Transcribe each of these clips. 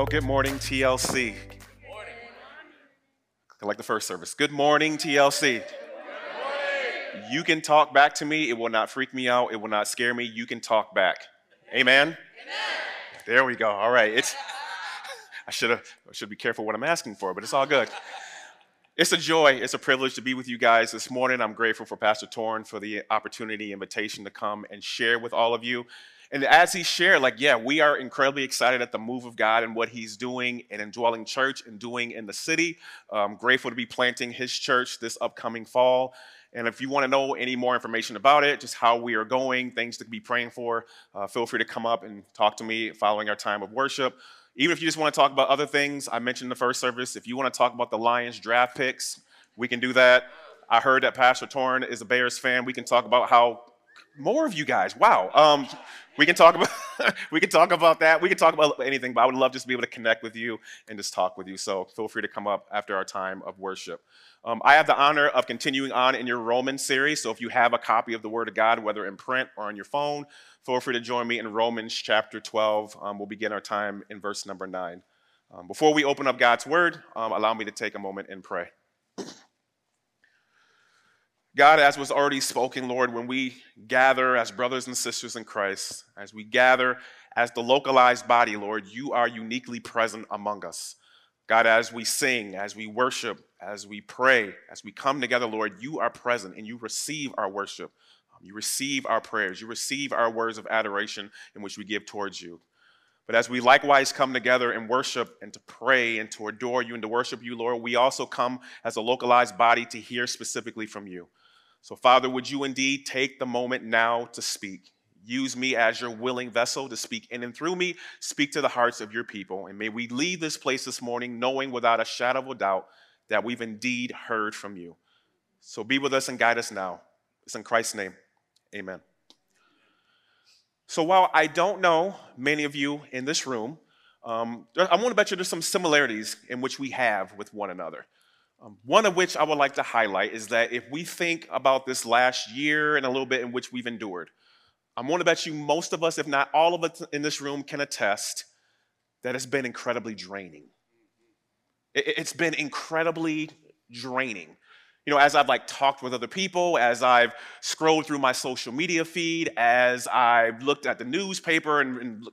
Well, good morning, TLC. Good morning. Like the first service. Good morning, TLC. Good morning. You can talk back to me. It will not freak me out. It will not scare me. You can talk back. Amen. Amen. There we go. All right. It's. I should have. Should be careful what I'm asking for, but it's all good. It's a joy. It's a privilege to be with you guys this morning. I'm grateful for Pastor Torn for the opportunity, invitation to come and share with all of you. And as he shared, like, yeah, we are incredibly excited at the move of God and what he's doing in Indwelling Church and doing in the city. I'm grateful to be planting his church this upcoming fall. And if you want to know any more information about it, just how we are going, things to be praying for, uh, feel free to come up and talk to me following our time of worship. Even if you just want to talk about other things, I mentioned the first service, if you want to talk about the Lions draft picks, we can do that. I heard that Pastor Torn is a Bears fan. We can talk about how more of you guys. Wow. Um, we can talk about we can talk about that. We can talk about anything, but I would love just to be able to connect with you and just talk with you. So feel free to come up after our time of worship. Um, I have the honor of continuing on in your Roman series. So if you have a copy of the Word of God, whether in print or on your phone, feel free to join me in Romans chapter 12. Um, we'll begin our time in verse number nine. Um, before we open up God's Word, um, allow me to take a moment and pray. God, as was already spoken, Lord, when we gather as brothers and sisters in Christ, as we gather as the localized body, Lord, you are uniquely present among us. God, as we sing, as we worship, as we pray, as we come together, Lord, you are present and you receive our worship. Um, you receive our prayers. You receive our words of adoration in which we give towards you. But as we likewise come together and worship and to pray and to adore you and to worship you, Lord, we also come as a localized body to hear specifically from you. So, Father, would you indeed take the moment now to speak? Use me as your willing vessel to speak in and through me, speak to the hearts of your people. And may we leave this place this morning knowing without a shadow of a doubt that we've indeed heard from you. So be with us and guide us now. It's in Christ's name. Amen. So while I don't know many of you in this room, um, I want to bet you there's some similarities in which we have with one another. Um, one of which I would like to highlight is that if we think about this last year and a little bit in which we've endured, I'm going to bet you most of us, if not all of us in this room, can attest that it's been incredibly draining. It, it's been incredibly draining. You know, as I've like talked with other people, as I've scrolled through my social media feed, as I've looked at the newspaper, and, and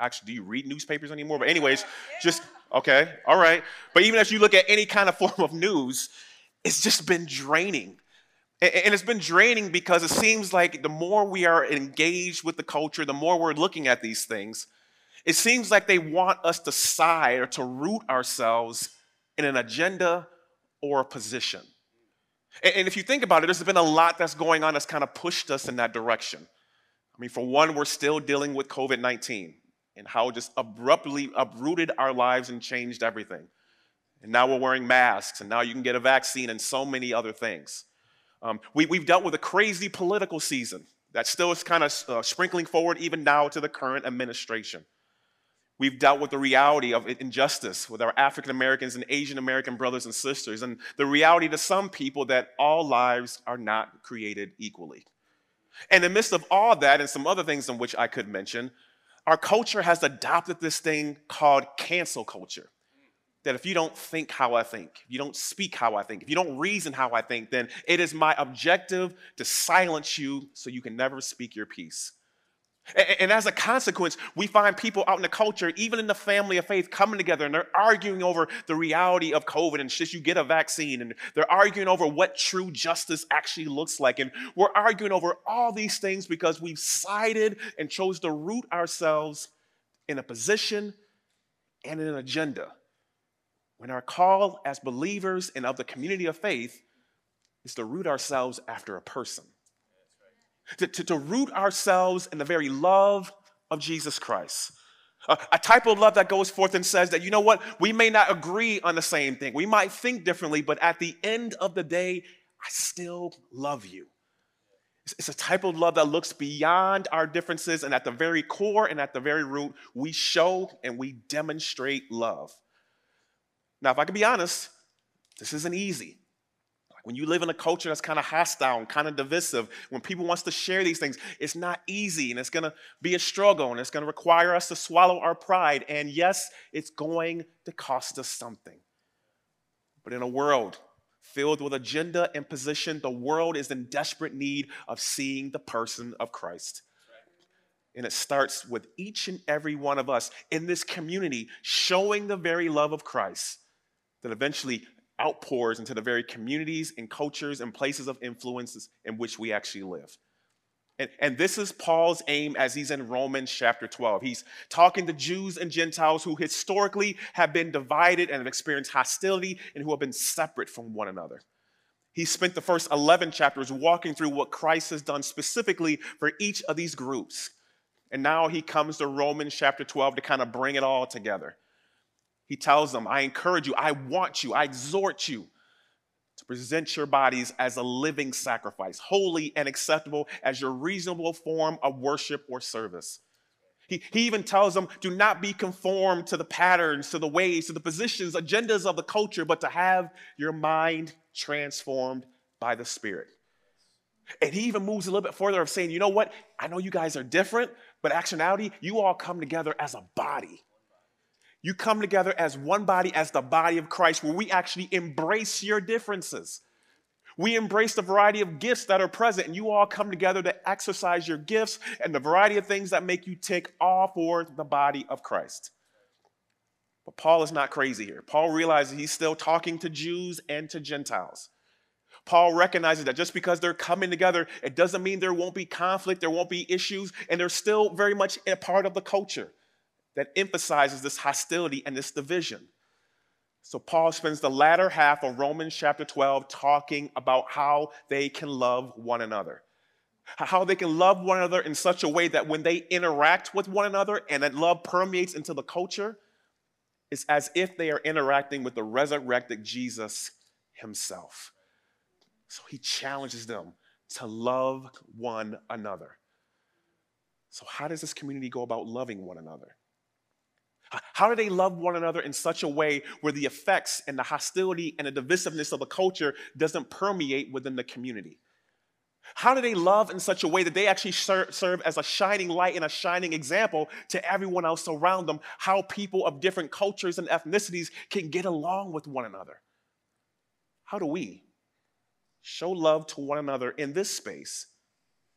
actually, do you read newspapers anymore? But anyways, just Okay, all right. But even as you look at any kind of form of news, it's just been draining. And it's been draining because it seems like the more we are engaged with the culture, the more we're looking at these things, it seems like they want us to side or to root ourselves in an agenda or a position. And if you think about it, there's been a lot that's going on that's kind of pushed us in that direction. I mean, for one, we're still dealing with COVID 19 and how it just abruptly uprooted our lives and changed everything. And now we're wearing masks, and now you can get a vaccine and so many other things. Um, we, have dealt with a crazy political season that still is kind of uh, sprinkling forward even now to the current administration. We've dealt with the reality of injustice with our African Americans and Asian American brothers and sisters, and the reality to some people that all lives are not created equally. And in the midst of all that, and some other things in which I could mention, our culture has adopted this thing called cancel culture. That if you don't think how I think, if you don't speak how I think, if you don't reason how I think, then it is my objective to silence you so you can never speak your piece. And, as a consequence, we find people out in the culture, even in the family of faith, coming together and they're arguing over the reality of COVID and should you get a vaccine. And they're arguing over what true justice actually looks like. And we're arguing over all these things because we've sided and chose to root ourselves in a position and in an agenda. When our call as believers and of the community of faith is to root ourselves after a person to, to, to root ourselves in the very love of Jesus Christ. a type of love that goes forth and says that, you know what, we may not agree on the same thing. We might think differently, but at the end of the day, I still love you. It's, it's a type of love that looks beyond our differences, and at the very core and at the very root, we show and we demonstrate love. Now, if I can be honest, this isn't easy. When you live in a culture that's kind of hostile and kind of divisive, when people wants to share these things, it's not easy and it's going to be a struggle and it's going to require us to swallow our pride. And yes, it's going to cost us something. But in a world filled with agenda and position, the world is in desperate need of seeing the person of Christ. And it starts with each and every one of us in this community showing the very love of Christ that eventually outpours into the very communities and cultures and places of influences in which we actually live. And, and, this is Paul's aim as he's in Romans chapter 12. He's talking to Jews and Gentiles who historically have been divided and have experienced hostility and who have been separate from one another. He spent the first 11 chapters walking through what Christ has done specifically for each of these groups. And now he comes to Romans chapter 12 to kind of bring it all together. He tells them, I encourage you, I want you, I exhort you to present your bodies as a living sacrifice, holy and acceptable as your reasonable form of worship or service. He, he even tells them, do not be conformed to the patterns, to the ways, to the positions, agendas of the culture, but to have your mind transformed by the Spirit. And he even moves a little bit further of saying, you know what? I know you guys are different, but actuality, you all come together as a body. You come together as one body, as the body of Christ, where we actually embrace your differences. We embrace the variety of gifts that are present, and you all come together to exercise your gifts and the variety of things that make you tick all for the body of Christ. But Paul is not crazy here. Paul realizes he's still talking to Jews and to Gentiles. Paul recognizes that just because they're coming together, it doesn't mean there won't be conflict, there won't be issues, and they're still very much a part of the culture that emphasizes this hostility and this division. So, Paul spends the latter half of Romans chapter 12 talking about how they can love one another. How they can love one another in such a way that when they interact with one another and that love permeates into the culture, it's as if they are interacting with the resurrected Jesus himself. So he challenges them to love one another. So, how does this community go about loving one another? How do they love one another in such a way where the effects and the hostility and the divisiveness of the culture doesn't permeate within the community? How do they love in such a way that they actually serve as a shining light and a shining example to everyone else around them? How people of different cultures and ethnicities can get along with one another? How do we show love to one another in this space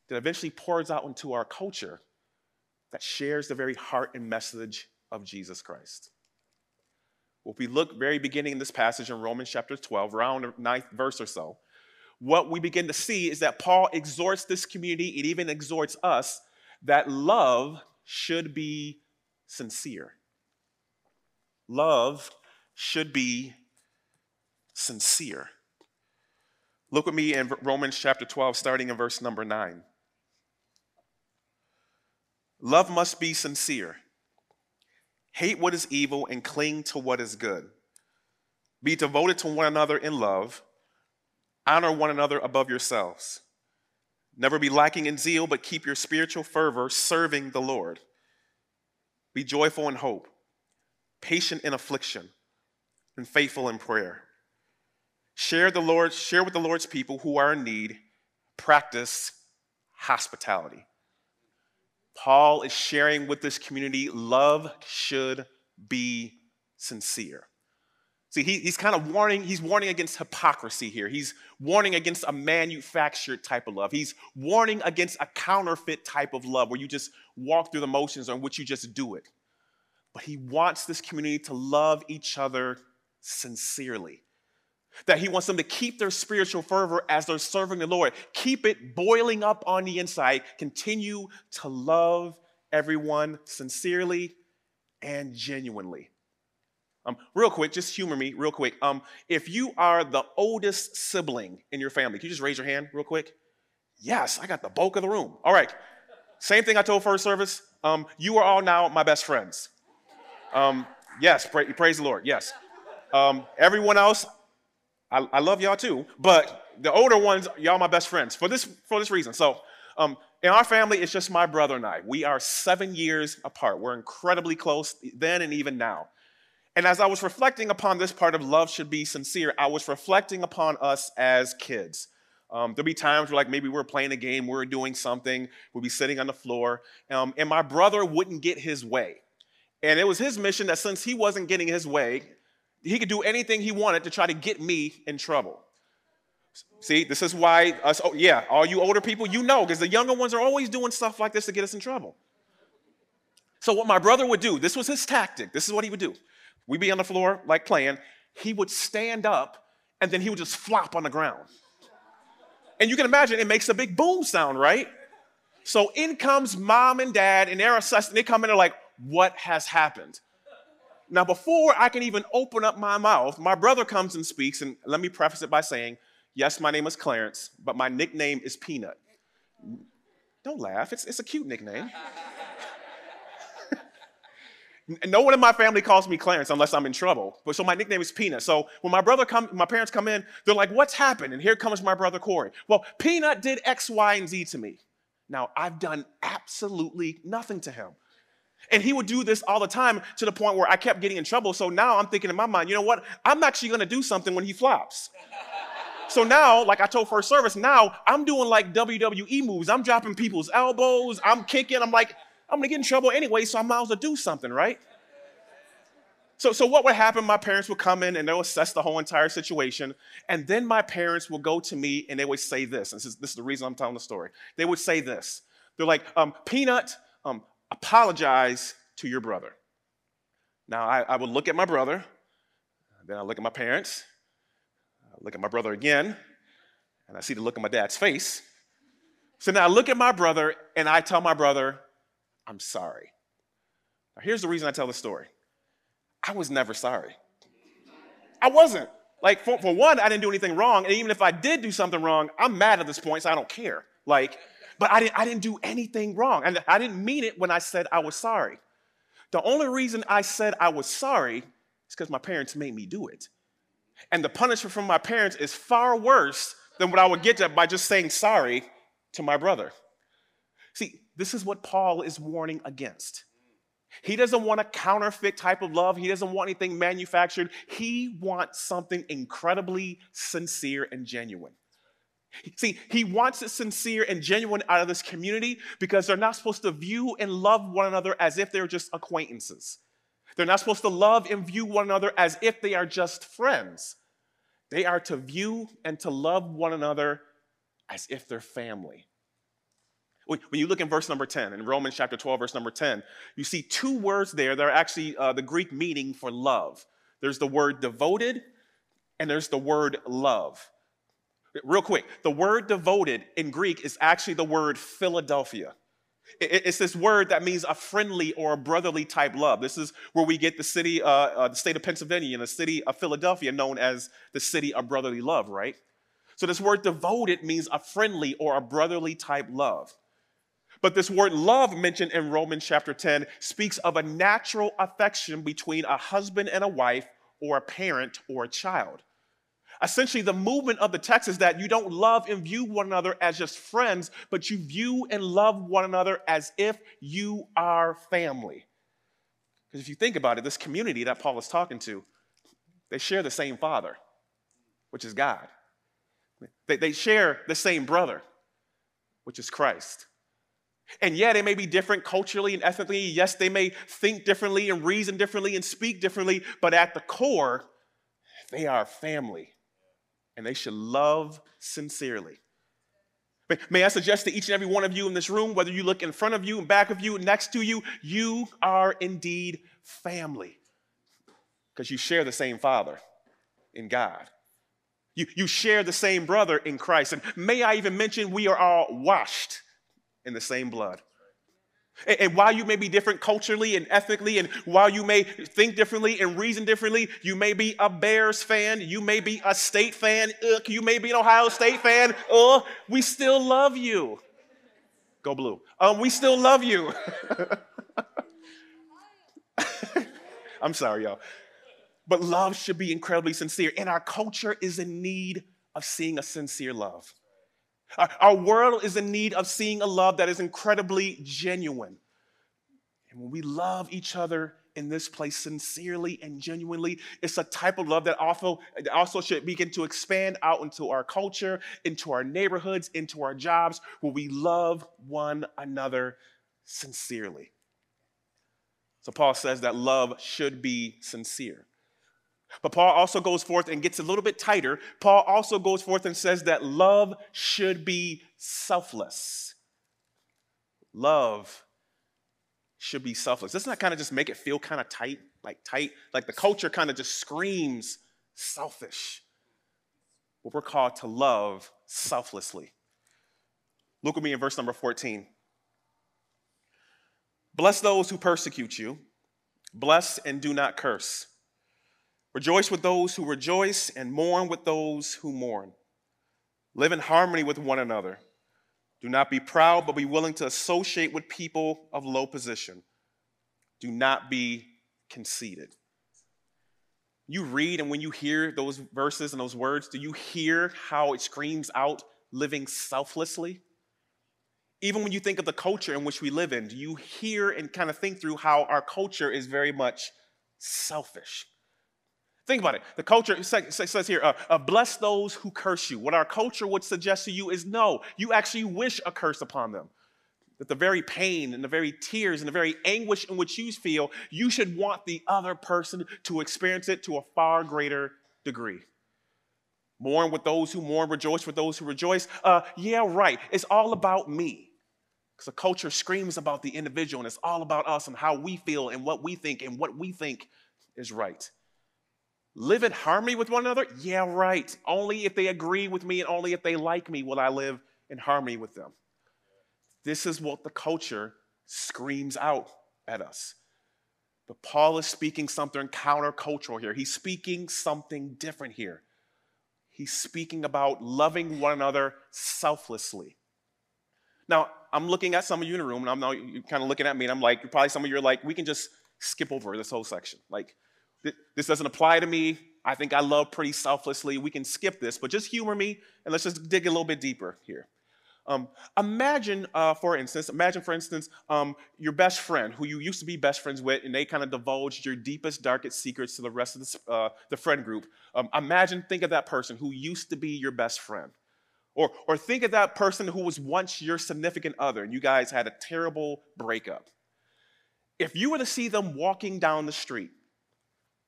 that eventually pours out into our culture that shares the very heart and message of Jesus Christ. Well, if we look very beginning in this passage in Romans chapter 12, around ninth verse or so, what we begin to see is that Paul exhorts this community, it even exhorts us, that love should be sincere. Love should be sincere. Look with me in Romans chapter 12, starting in verse number 9. Love must be sincere. Hate what is evil and cling to what is good. Be devoted to one another in love. Honor one another above yourselves. Never be lacking in zeal, but keep your spiritual fervor serving the Lord. Be joyful in hope, patient in affliction, and faithful in prayer. Share the Lord, share with the Lord's people who are in need. Practice hospitality. Paul is sharing with this community love should be sincere. See, he, he's kind of warning, he's warning against hypocrisy here. He's warning against a manufactured type of love. He's warning against a counterfeit type of love where you just walk through the motions or in which you just do it. But he wants this community to love each other sincerely. That he wants them to keep their spiritual fervor as they're serving the Lord. Keep it boiling up on the inside. Continue to love everyone sincerely and genuinely. Um, real quick, just humor me, real quick. Um, if you are the oldest sibling in your family, can you just raise your hand real quick? Yes, I got the bulk of the room. All right. Same thing I told first service. Um, you are all now my best friends. Um, yes, pra- praise the Lord. Yes. Um, everyone else, I, I love y'all too, but the older ones, y'all my best friends for this for this reason. So um, in our family, it's just my brother and I. We are seven years apart. We're incredibly close then and even now. And as I was reflecting upon this part of love should be sincere, I was reflecting upon us as kids. Um, there'll be times where, like, maybe we're playing a game, we're doing something, we'll be sitting on the floor, um, and my brother wouldn't get his way. And it was his mission that since he wasn't getting his way, he could do anything he wanted to try to get me in trouble. See, this is why us, oh, yeah, all you older people, you know, because the younger ones are always doing stuff like this to get us in trouble. So, what my brother would do, this was his tactic, this is what he would do. We'd be on the floor, like playing, he would stand up and then he would just flop on the ground. And you can imagine it makes a big boom sound, right? So in comes mom and dad, and they're assessing, they come in and they're like, what has happened? Now, before I can even open up my mouth, my brother comes and speaks, and let me preface it by saying, yes, my name is Clarence, but my nickname is Peanut. Don't laugh, it's, it's a cute nickname. no one in my family calls me Clarence unless I'm in trouble. But so my nickname is Peanut. So when my brother come, my parents come in, they're like, "What's happened?" And here comes my brother Corey. Well, Peanut did X, Y, and Z to me. Now I've done absolutely nothing to him. And he would do this all the time to the point where I kept getting in trouble. So now I'm thinking in my mind, you know what? I'm actually gonna do something when he flops. So now, like I told first service, now I'm doing like WWE moves. I'm dropping people's elbows, I'm kicking, I'm like, I'm gonna get in trouble anyway, so I might as well do something, right? So, so what would happen? My parents would come in and they'll assess the whole entire situation. And then my parents will go to me and they would say this. And this is, this is the reason I'm telling the story. They would say this. They're like, um, Peanut, apologize to your brother. Now, I, I would look at my brother, then I look at my parents, I look at my brother again, and I see the look on my dad's face. So now I look at my brother and I tell my brother, I'm sorry. Now, here's the reason I tell the story I was never sorry. I wasn't. Like, for, for one, I didn't do anything wrong. And even if I did do something wrong, I'm mad at this point, so I don't care. Like, but I didn't, I didn't do anything wrong. And I didn't mean it when I said I was sorry. The only reason I said I was sorry is because my parents made me do it. And the punishment from my parents is far worse than what I would get by just saying sorry to my brother. See, this is what Paul is warning against. He doesn't want a counterfeit type of love. He doesn't want anything manufactured. He wants something incredibly sincere and genuine. See, he wants it sincere and genuine out of this community because they're not supposed to view and love one another as if they're just acquaintances. They're not supposed to love and view one another as if they are just friends. They are to view and to love one another as if they're family. When you look in verse number 10, in Romans chapter 12, verse number 10, you see two words there that are actually uh, the Greek meaning for love. There's the word devoted and there's the word love. Real quick, the word devoted in Greek is actually the word Philadelphia. It's this word that means a friendly or a brotherly type love. This is where we get the city, uh, uh, the state of Pennsylvania and the city of Philadelphia known as the city of brotherly love, right? So this word devoted means a friendly or a brotherly type love. But this word love mentioned in Romans chapter 10 speaks of a natural affection between a husband and a wife or a parent or a child. Essentially, the movement of the text is that you don't love and view one another as just friends, but you view and love one another as if you are family. Because if you think about it, this community that Paul is talking to, they share the same father, which is God. They, they share the same brother, which is Christ. And yeah, they may be different culturally and ethnically. Yes, they may think differently and reason differently and speak differently, but at the core, they are family and they should love sincerely. May I suggest to each and every one of you in this room, whether you look in front of you, in back of you, next to you, you are indeed family because you share the same Father in God. You, you share the same brother in Christ. And may I even mention, we are all washed in the same blood. And, while you may be different culturally and ethnically, and while you may think differently and reason differently, you may be a Bears fan, you may be a state fan, ugh, you may be an Ohio State fan, uh, we still love you. Go blue. Um, we still love you. I'm sorry, y'all. But love should be incredibly sincere, and our culture is in need of seeing a sincere love. Our world is in need of seeing a love that is incredibly genuine. And when we love each other in this place sincerely and genuinely. It's a type of love that also, also should begin to expand out into our culture, into our neighborhoods, into our jobs, where we love one another sincerely. So Paul says that love should be sincere. But Paul also goes forth and gets a little bit tighter. Paul also goes forth and says that love should be selfless. Love should be selfless. Doesn't that kind of just make it feel kind of tight? Like tight? Like the culture kind of just screams selfish. But we're called to love selflessly. Look with me in verse number 14. Bless those who persecute you, bless and do not curse. Rejoice with those who rejoice, and mourn with those who mourn. Live in harmony with one another. Do not be proud, but be willing to associate with people of low position. Do not be conceited. You read, and when you hear those verses and those words, do you hear how it screams out living selflessly? Even when you think of the culture in which we live in, do you hear and kind of think through how our culture is very much selfish? Think about it. The culture says here, uh, uh, bless those who curse you. What our culture would suggest to you is no, you actually wish a curse upon them. That the very pain and the very tears and the very anguish in which you feel, you should want the other person to experience it to a far greater degree. Mourn with those who mourn, rejoice with those who rejoice. Uh, yeah, right. It's all about me. Because the culture screams about the individual and it's all about us and how we feel and what we think and what we think is right. Live in harmony with one another? Yeah, right. Only if they agree with me and only if they like me will I live in harmony with them. This is what the culture screams out at us. But Paul is speaking something countercultural here. He's speaking something different here. He's speaking about loving one another selflessly. Now, I'm looking at some of you in the room, and I'm now kind of looking at me, and I'm like, probably some of you are like, we can just skip over this whole section. Like, this doesn't apply to me. I think I love pretty selflessly. We can skip this, but just humor me and let's just dig a little bit deeper here. Um, imagine, uh, for instance, imagine, for instance, um, your best friend who you used to be best friends with, and they kind of divulged your deepest, darkest secrets to the rest of the, uh, the friend group. Um, imagine, think of that person who used to be your best friend. Or, or think of that person who was once your significant other, and you guys had a terrible breakup. If you were to see them walking down the street,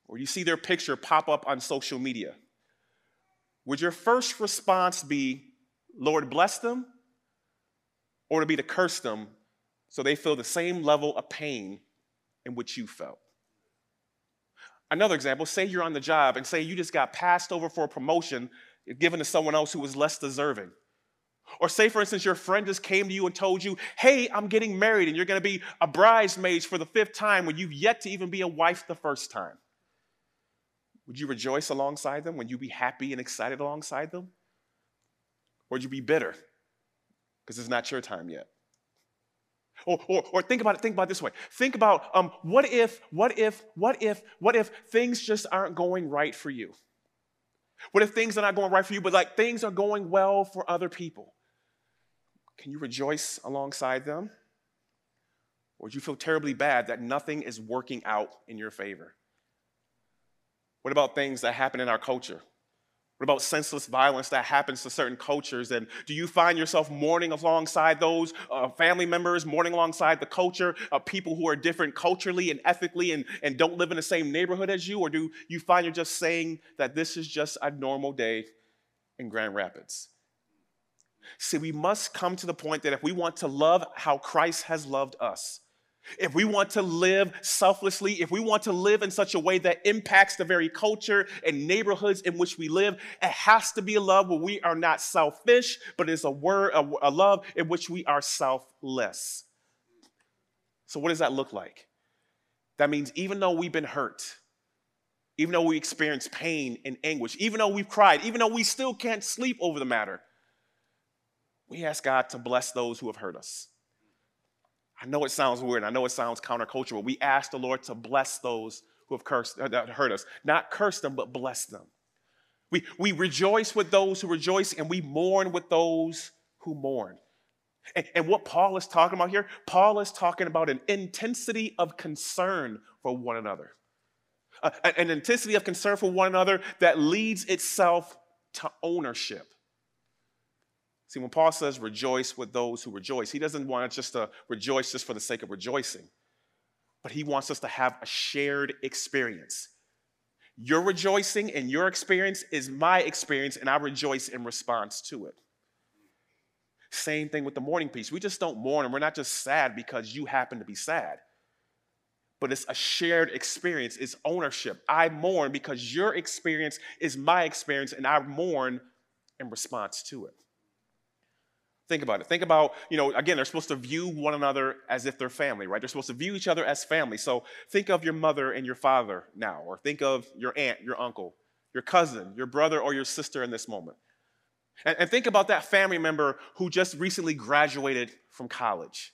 or you see their picture pop up on social media, would your first response be, Lord, bless them? Or to be to curse them so they feel the same level of pain in which you felt? Another example say you're on the job and say you just got passed over for a promotion given to someone else who was less deserving. Or say, for instance, your friend just came to you and told you, hey, I'm getting married and you're to be a bridesmaid for the fifth time when you've yet to even be a wife the first time. Would you rejoice alongside them? Would you be happy and excited alongside them? Or would you be bitter because it's not your time yet? Or, or, or think about it, think about it this way. Think about um, what if, what if, what if, what if things just aren't going right for you? What if things are not going right for you, but like things are going well for other people? Can you rejoice alongside them? Or do you feel terribly bad that nothing is working out in your favor? What about things that happen in our culture? What about senseless violence that happens to certain cultures? And do you find yourself mourning alongside those uh, family members, mourning alongside the culture of people who are different culturally and ethically and, and don't live in the same neighborhood as you? Or do you find you're just saying that this is just a normal day in Grand Rapids? See, we must come to the point that if we want to love how Christ has loved us, if we want to live selflessly, if we want to live in such a way that impacts the very culture and neighborhoods in which we live, it has to be a love where we are not selfish, but it's a word, a, a love in which we are selfless. So, what does that look like? That means even though we've been hurt, even though we experience pain and anguish, even though we've cried, even though we still can't sleep over the matter, we ask God to bless those who have hurt us. I know it sounds weird. I know it sounds countercultural. We ask the Lord to bless those who have cursed, uh, that hurt us. Not curse them, but bless them. We, we rejoice with those who rejoice, and we mourn with those who mourn. And, and what Paul is talking about here, Paul is talking about an intensity of concern for one another. Uh, an intensity of concern for one another that leads itself to ownership. See, when Paul says rejoice with those who rejoice, he doesn't want us just to rejoice just for the sake of rejoicing, but he wants us to have a shared experience. Your rejoicing and your experience is my experience, and I rejoice in response to it. Same thing with the mourning piece. We just don't mourn, and we're not just sad because you happen to be sad, but it's a shared experience, it's ownership. I mourn because your experience is my experience, and I mourn in response to it. Think about it. Think about, you know, again, they're supposed to view one another as if they're family, right? They're supposed to view each other as family. So think of your mother and your father now, or think of your aunt, your uncle, your cousin, your brother, or your sister in this moment. And, and think about that family member who just recently graduated from college.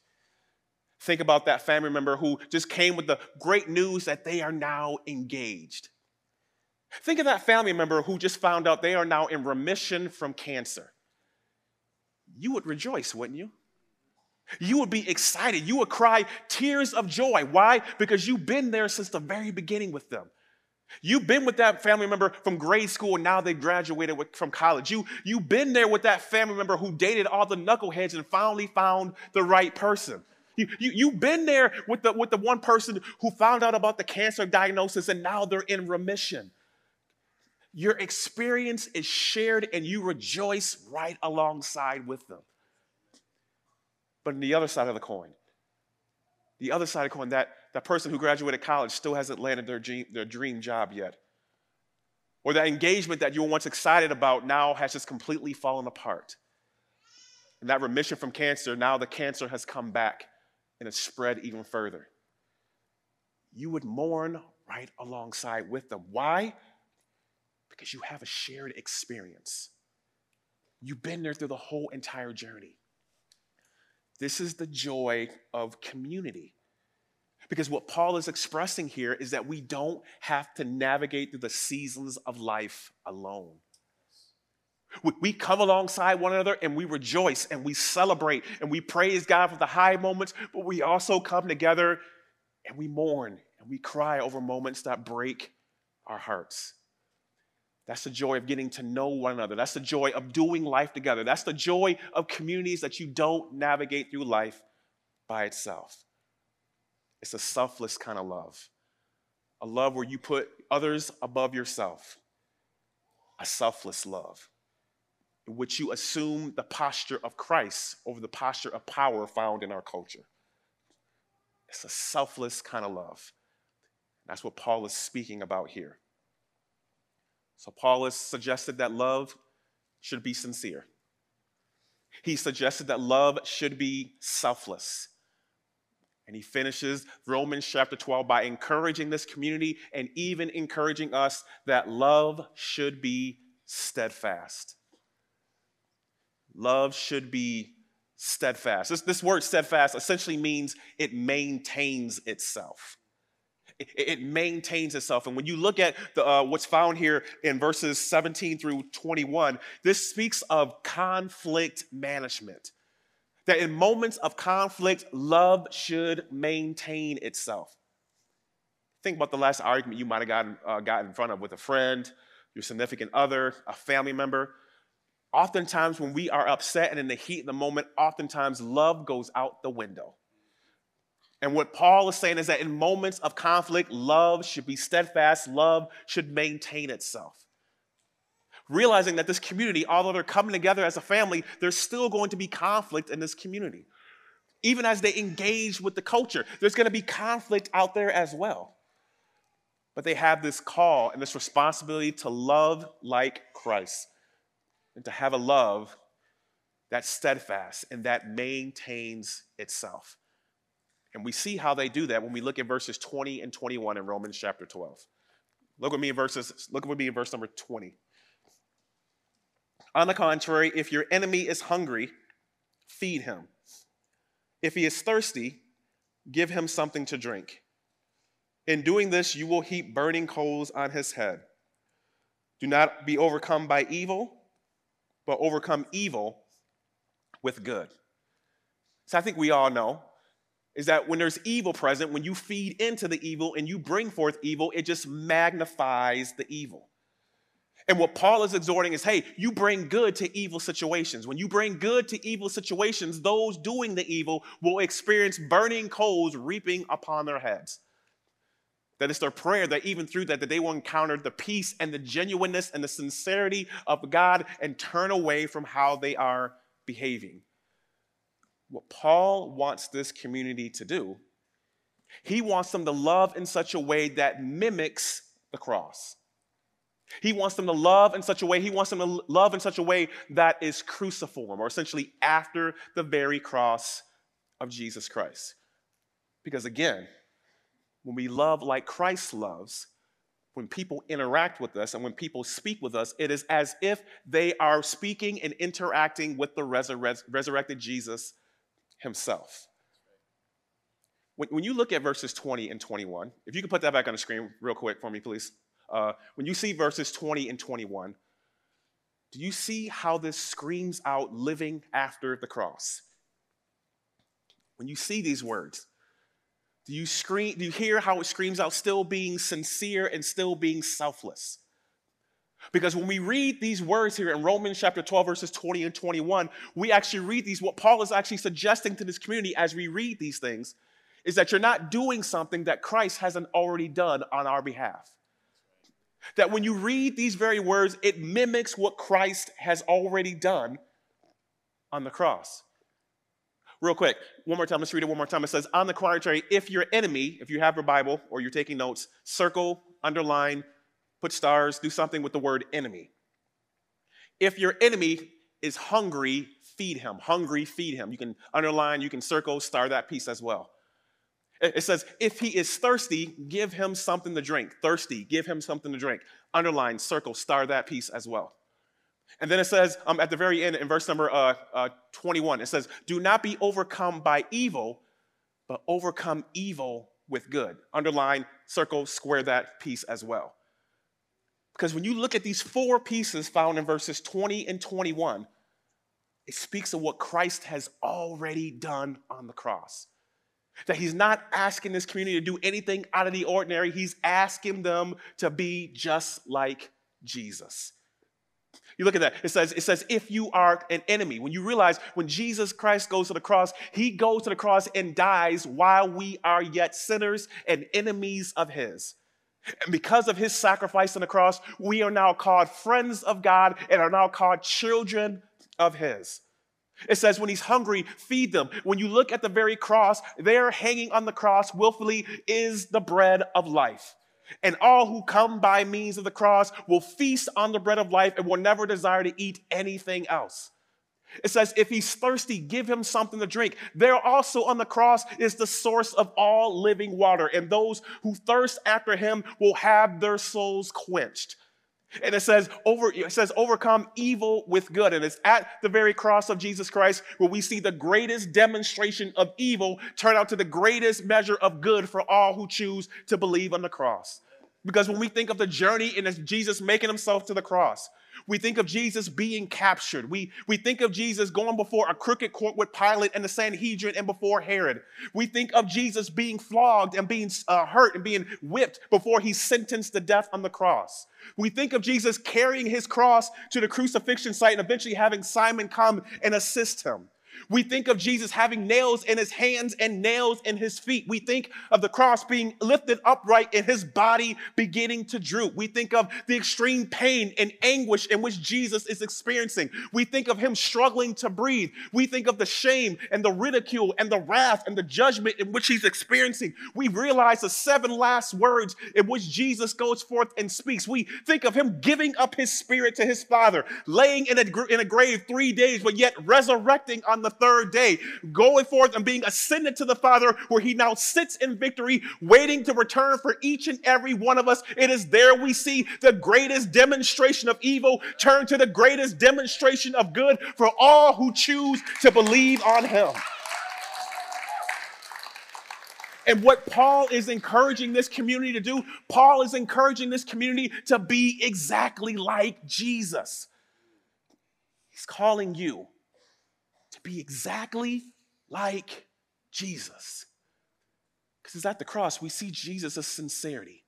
Think about that family member who just came with the great news that they are now engaged. Think of that family member who just found out they are now in remission from cancer. You would rejoice, wouldn't you? You would be excited. You would cry tears of joy. Why? Because you've been there since the very beginning with them. You've been with that family member from grade school and now they graduated with, from college. You, you've been there with that family member who dated all the knuckleheads and finally found the right person. You, you, you've been there with the, with the one person who found out about the cancer diagnosis and now they're in remission. Your experience is shared and you rejoice right alongside with them. But on the other side of the coin, the other side of the coin, that that person who graduated college still hasn't landed their dream, their dream job yet. Or that engagement that you were once excited about now has just completely fallen apart. And that remission from cancer, now the cancer has come back and it's spread even further. You would mourn right alongside with them. Why? Because you have a shared experience. You've been there through the whole entire journey. This is the joy of community. Because what Paul is expressing here is that we don't have to navigate through the seasons of life alone. We come alongside one another and we rejoice and we celebrate and we praise God for the high moments, but we also come together and we mourn and we cry over moments that break our hearts. That's the joy of getting to know one another. That's the joy of doing life together. That's the joy of communities that you don't navigate through life by itself. It's a selfless kind of love, a love where you put others above yourself, a selfless love, in which you assume the posture of Christ over the posture of power found in our culture. It's a selfless kind of love. That's what Paul is speaking about here. So, Paul has suggested that love should be sincere. He suggested that love should be selfless. And he finishes Romans chapter 12 by encouraging this community and even encouraging us that love should be steadfast. Love should be steadfast. This, this word steadfast essentially means it maintains itself. It, maintains itself. And when you look at the, uh, what's found here in verses 17 through 21, this speaks of conflict management that in moments of conflict, love should maintain itself. Think about the last argument you might have gotten, uh, gotten in front of with a friend, your significant other, a family member. Oftentimes, when we are upset and in the heat of the moment, oftentimes love goes out the window. And what Paul is saying is that in moments of conflict, love should be steadfast, love should maintain itself realizing that this community, although they're coming together as a family, there's still going to be conflict in this community. Even as they engage with the culture, there's going to be conflict out there as well. But they have this call and this responsibility to love like Christ and to have a love that's steadfast and that maintains itself. And we see how they do that when we look at verses 20 and 21 in Romans chapter 12. Look with me in verses, look with me in verse number 20. On the contrary, if your enemy is hungry, feed him. If he is thirsty, give him something to drink. In doing this, you will heap burning coals on his head. Do not be overcome by evil, but overcome evil with good. So I think we all know is that when there's evil present, when you feed into the evil and you bring forth evil, it just magnifies the evil. And what Paul is exhorting is hey, you bring good to evil situations. When you bring good to evil situations, those doing the evil will experience burning coals reaping upon their heads. That it's their prayer that even through that, that they will encounter the peace and the genuineness and the sincerity of God and turn away from how they are behaving what Paul wants this community to do. He wants them to love in such a way that mimics the cross. He wants them to love in such a way, he wants them to love in such a way that is cruciform, or essentially after the very cross of Jesus Christ. Because again, when we love like Christ loves, when people interact with us and when people speak with us, it is as if they are speaking and interacting with the resur- resurrected Jesus himself. When, when you look at verses 20 and 21, if you could put that back on the screen real quick for me, please. Uh, when you see verses 20 and 21, do you see how this screams out living after the cross? When you see these words, do you scream, do you hear how it screams out still being sincere and still being selfless? Because when we read these words here in Romans chapter 12, verses 20 and 21, we actually read these. What Paul is actually suggesting to this community as we read these things is that you're not doing something that Christ hasn't already done on our behalf. That when you read these very words, it mimics what Christ has already done on the cross. Real quick, one more time, let's read it one more time. It says, On the contrary, if your enemy, if you have your Bible or you're taking notes, circle, underline, put stars, do something with the word enemy. If your enemy is hungry, feed him. Hungry, feed him. You can underline, you can circle, star that piece as well. It says, if he is thirsty, give him something to drink. Thirsty, give him something to drink. Underline, circle, star that piece as well. And then it says um, at the very end, in verse number uh, uh, 21, it says, Do not be overcome by evil, but overcome evil with good. Underline, circle, square that piece as well. Because when you look at these four pieces found in verses 20 and 21, it speaks of what Christ has already done on the cross. That he's not asking this community to do anything out of the ordinary, he's asking them to be just like Jesus. You look at that. It says, it says, if you are an enemy, when you realize when Jesus Christ goes to the cross, he goes to the cross and dies while we are yet sinners and enemies of his. And because of his sacrifice on the cross, we are now called friends of God and are now called children of his. It says, when he's hungry, feed them. When you look at the very cross, there hanging on the cross willfully is the bread of life. And all who come by means of the cross will feast on the bread of life and will never desire to eat anything else. It says, if he's thirsty, give him something to drink. There also on the cross is the source of all living water, and those who thirst after him will have their souls quenched. And it says, over, it says, overcome evil with good. And it's at the very cross of Jesus Christ where we see the greatest demonstration of evil turn out to the greatest measure of good for all who choose to believe on the cross. Because when we think of the journey and Jesus making himself to the cross, we think of Jesus being captured. We, we think of Jesus going before a crooked court with Pilate and the Sanhedrin and before Herod. We think of Jesus being flogged and being uh, hurt and being whipped before he's sentenced to death on the cross. We think of Jesus carrying his cross to the crucifixion site and eventually having Simon come and assist him. We think of Jesus having nails in his hands and nails in his feet. We think of the cross being lifted upright and his body beginning to droop. We think of the extreme pain and anguish in which Jesus is experiencing. We think of him struggling to breathe. We think of the shame and the ridicule and the wrath and the judgment in which he's experiencing. We realize the seven last words in which Jesus goes forth and speaks. We think of him giving up his spirit to his Father, laying in a, in a grave three days, but yet resurrecting on the third day, going forth and being ascended to the Father, where he now sits in victory, waiting to return for each and every one of us. It is there we see the greatest demonstration of evil turn to the greatest demonstration of good for all who choose to believe on him. And what Paul is encouraging this community to do, Paul is encouraging this community to be exactly like Jesus. He's calling you to be exactly like Jesus. Because at the cross, we see Jesus' sincerity.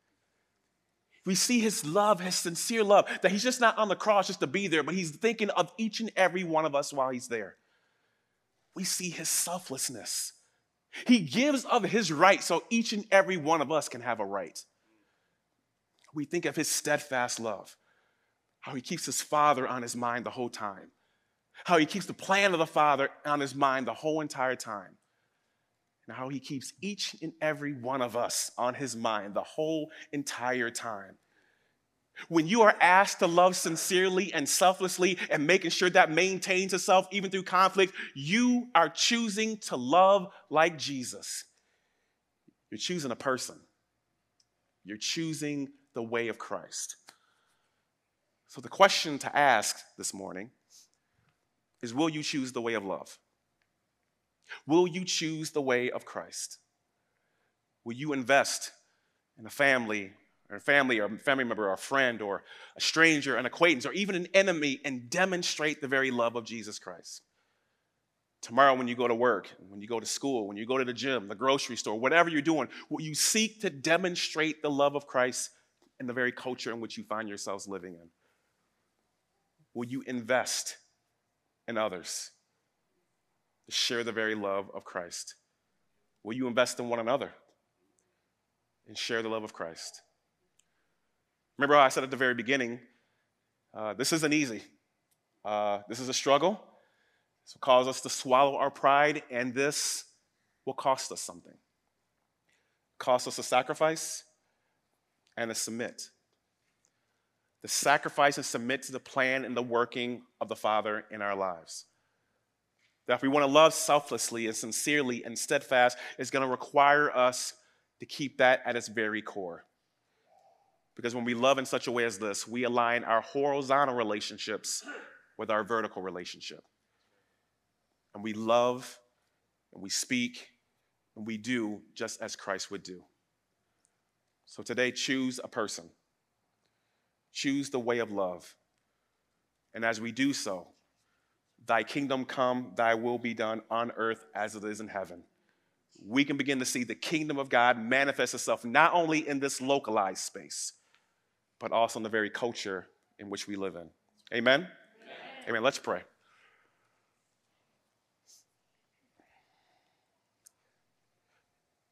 We see his love, his sincere love, that he's just not on the cross just to be there, but he's thinking of each and every one of us while he's there. We see his selflessness. He gives of his right so each and every one of us can have a right. We think of his steadfast love, how he keeps his father on his mind the whole time, how he keeps the plan of the father on his mind the whole entire time and how he keeps each and every one of us on his mind the whole entire time. When you are asked to love sincerely and selflessly and making sure that maintains itself even through conflict, you are choosing to love like Jesus. You're choosing a person, you're choosing the way of Christ. So, the question to ask this morning is Will you choose the way of love? Will you choose the way of Christ? Will you invest in a family or a family or a family member or a friend or a stranger, an acquaintance, or even an enemy and demonstrate the very love of Jesus Christ? Tomorrow, when you go to work, when you go to school, when you go to the gym, the grocery store, whatever you're doing, will you seek to demonstrate the love of Christ in the very culture in which you find yourselves living in? Will you invest in others? to share the very love of Christ? Will you invest in one another and share the love of Christ? Remember how I said at the very beginning, uh, this isn't easy. Uh, this is a struggle. This will cause us to swallow our pride, and this will cost us something. Cost us a sacrifice and a submit. The sacrifice and submit to the plan and the working of the Father in our lives. That if we want to love selflessly and sincerely and steadfast, it's going to require us to keep that at its very core. Because when we love in such a way as this, we align our horizontal relationships with our vertical relationship. And we love and we speak and we do just as Christ would do. So today, choose a person, choose the way of love. And as we do so, Thy kingdom come, thy will be done on earth as it is in heaven. We can begin to see the kingdom of God manifest itself not only in this localized space, but also in the very culture in which we live in. Amen? Amen. Amen. Let's pray.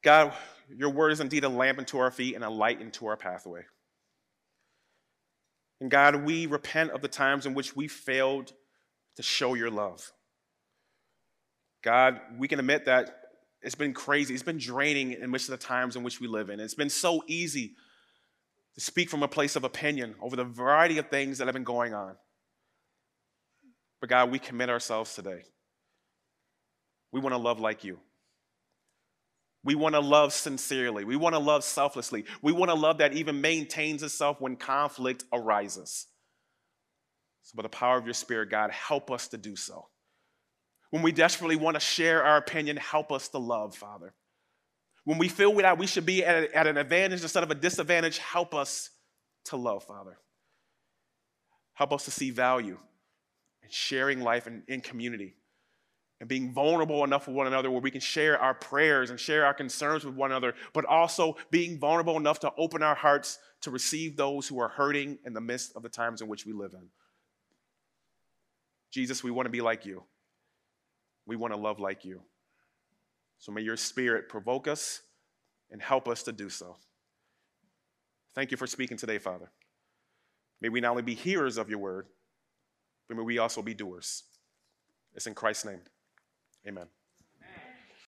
God, your word is indeed a lamp unto our feet and a light into our pathway. And God, we repent of the times in which we failed to show your love. God, we can admit that it's been crazy. It's been draining in most of the times in which we live in. It's been so easy to speak from a place of opinion over the variety of things that have been going on. But God, we commit ourselves today. We want to love like you. We want to love sincerely. We want to love selflessly. We want to love that even maintains itself when conflict arises. So, by the power of your Spirit, God, help us to do so. When we desperately want to share our opinion, help us to love, Father. When we feel that we should be at, at an advantage instead of a disadvantage, help us to love, Father. Help us to see value in sharing life in, in community and being vulnerable enough with one another where we can share our prayers and share our concerns with one another, but also being vulnerable enough to open our hearts to receive those who are hurting in the midst of the times in which we live in. Jesus, we want to be like you. We want to love like you. So may your spirit provoke us and help us to do so. Thank you for speaking today, Father. May we not only be hearers of your word, but may we also be doers. It's in Christ's name. Amen.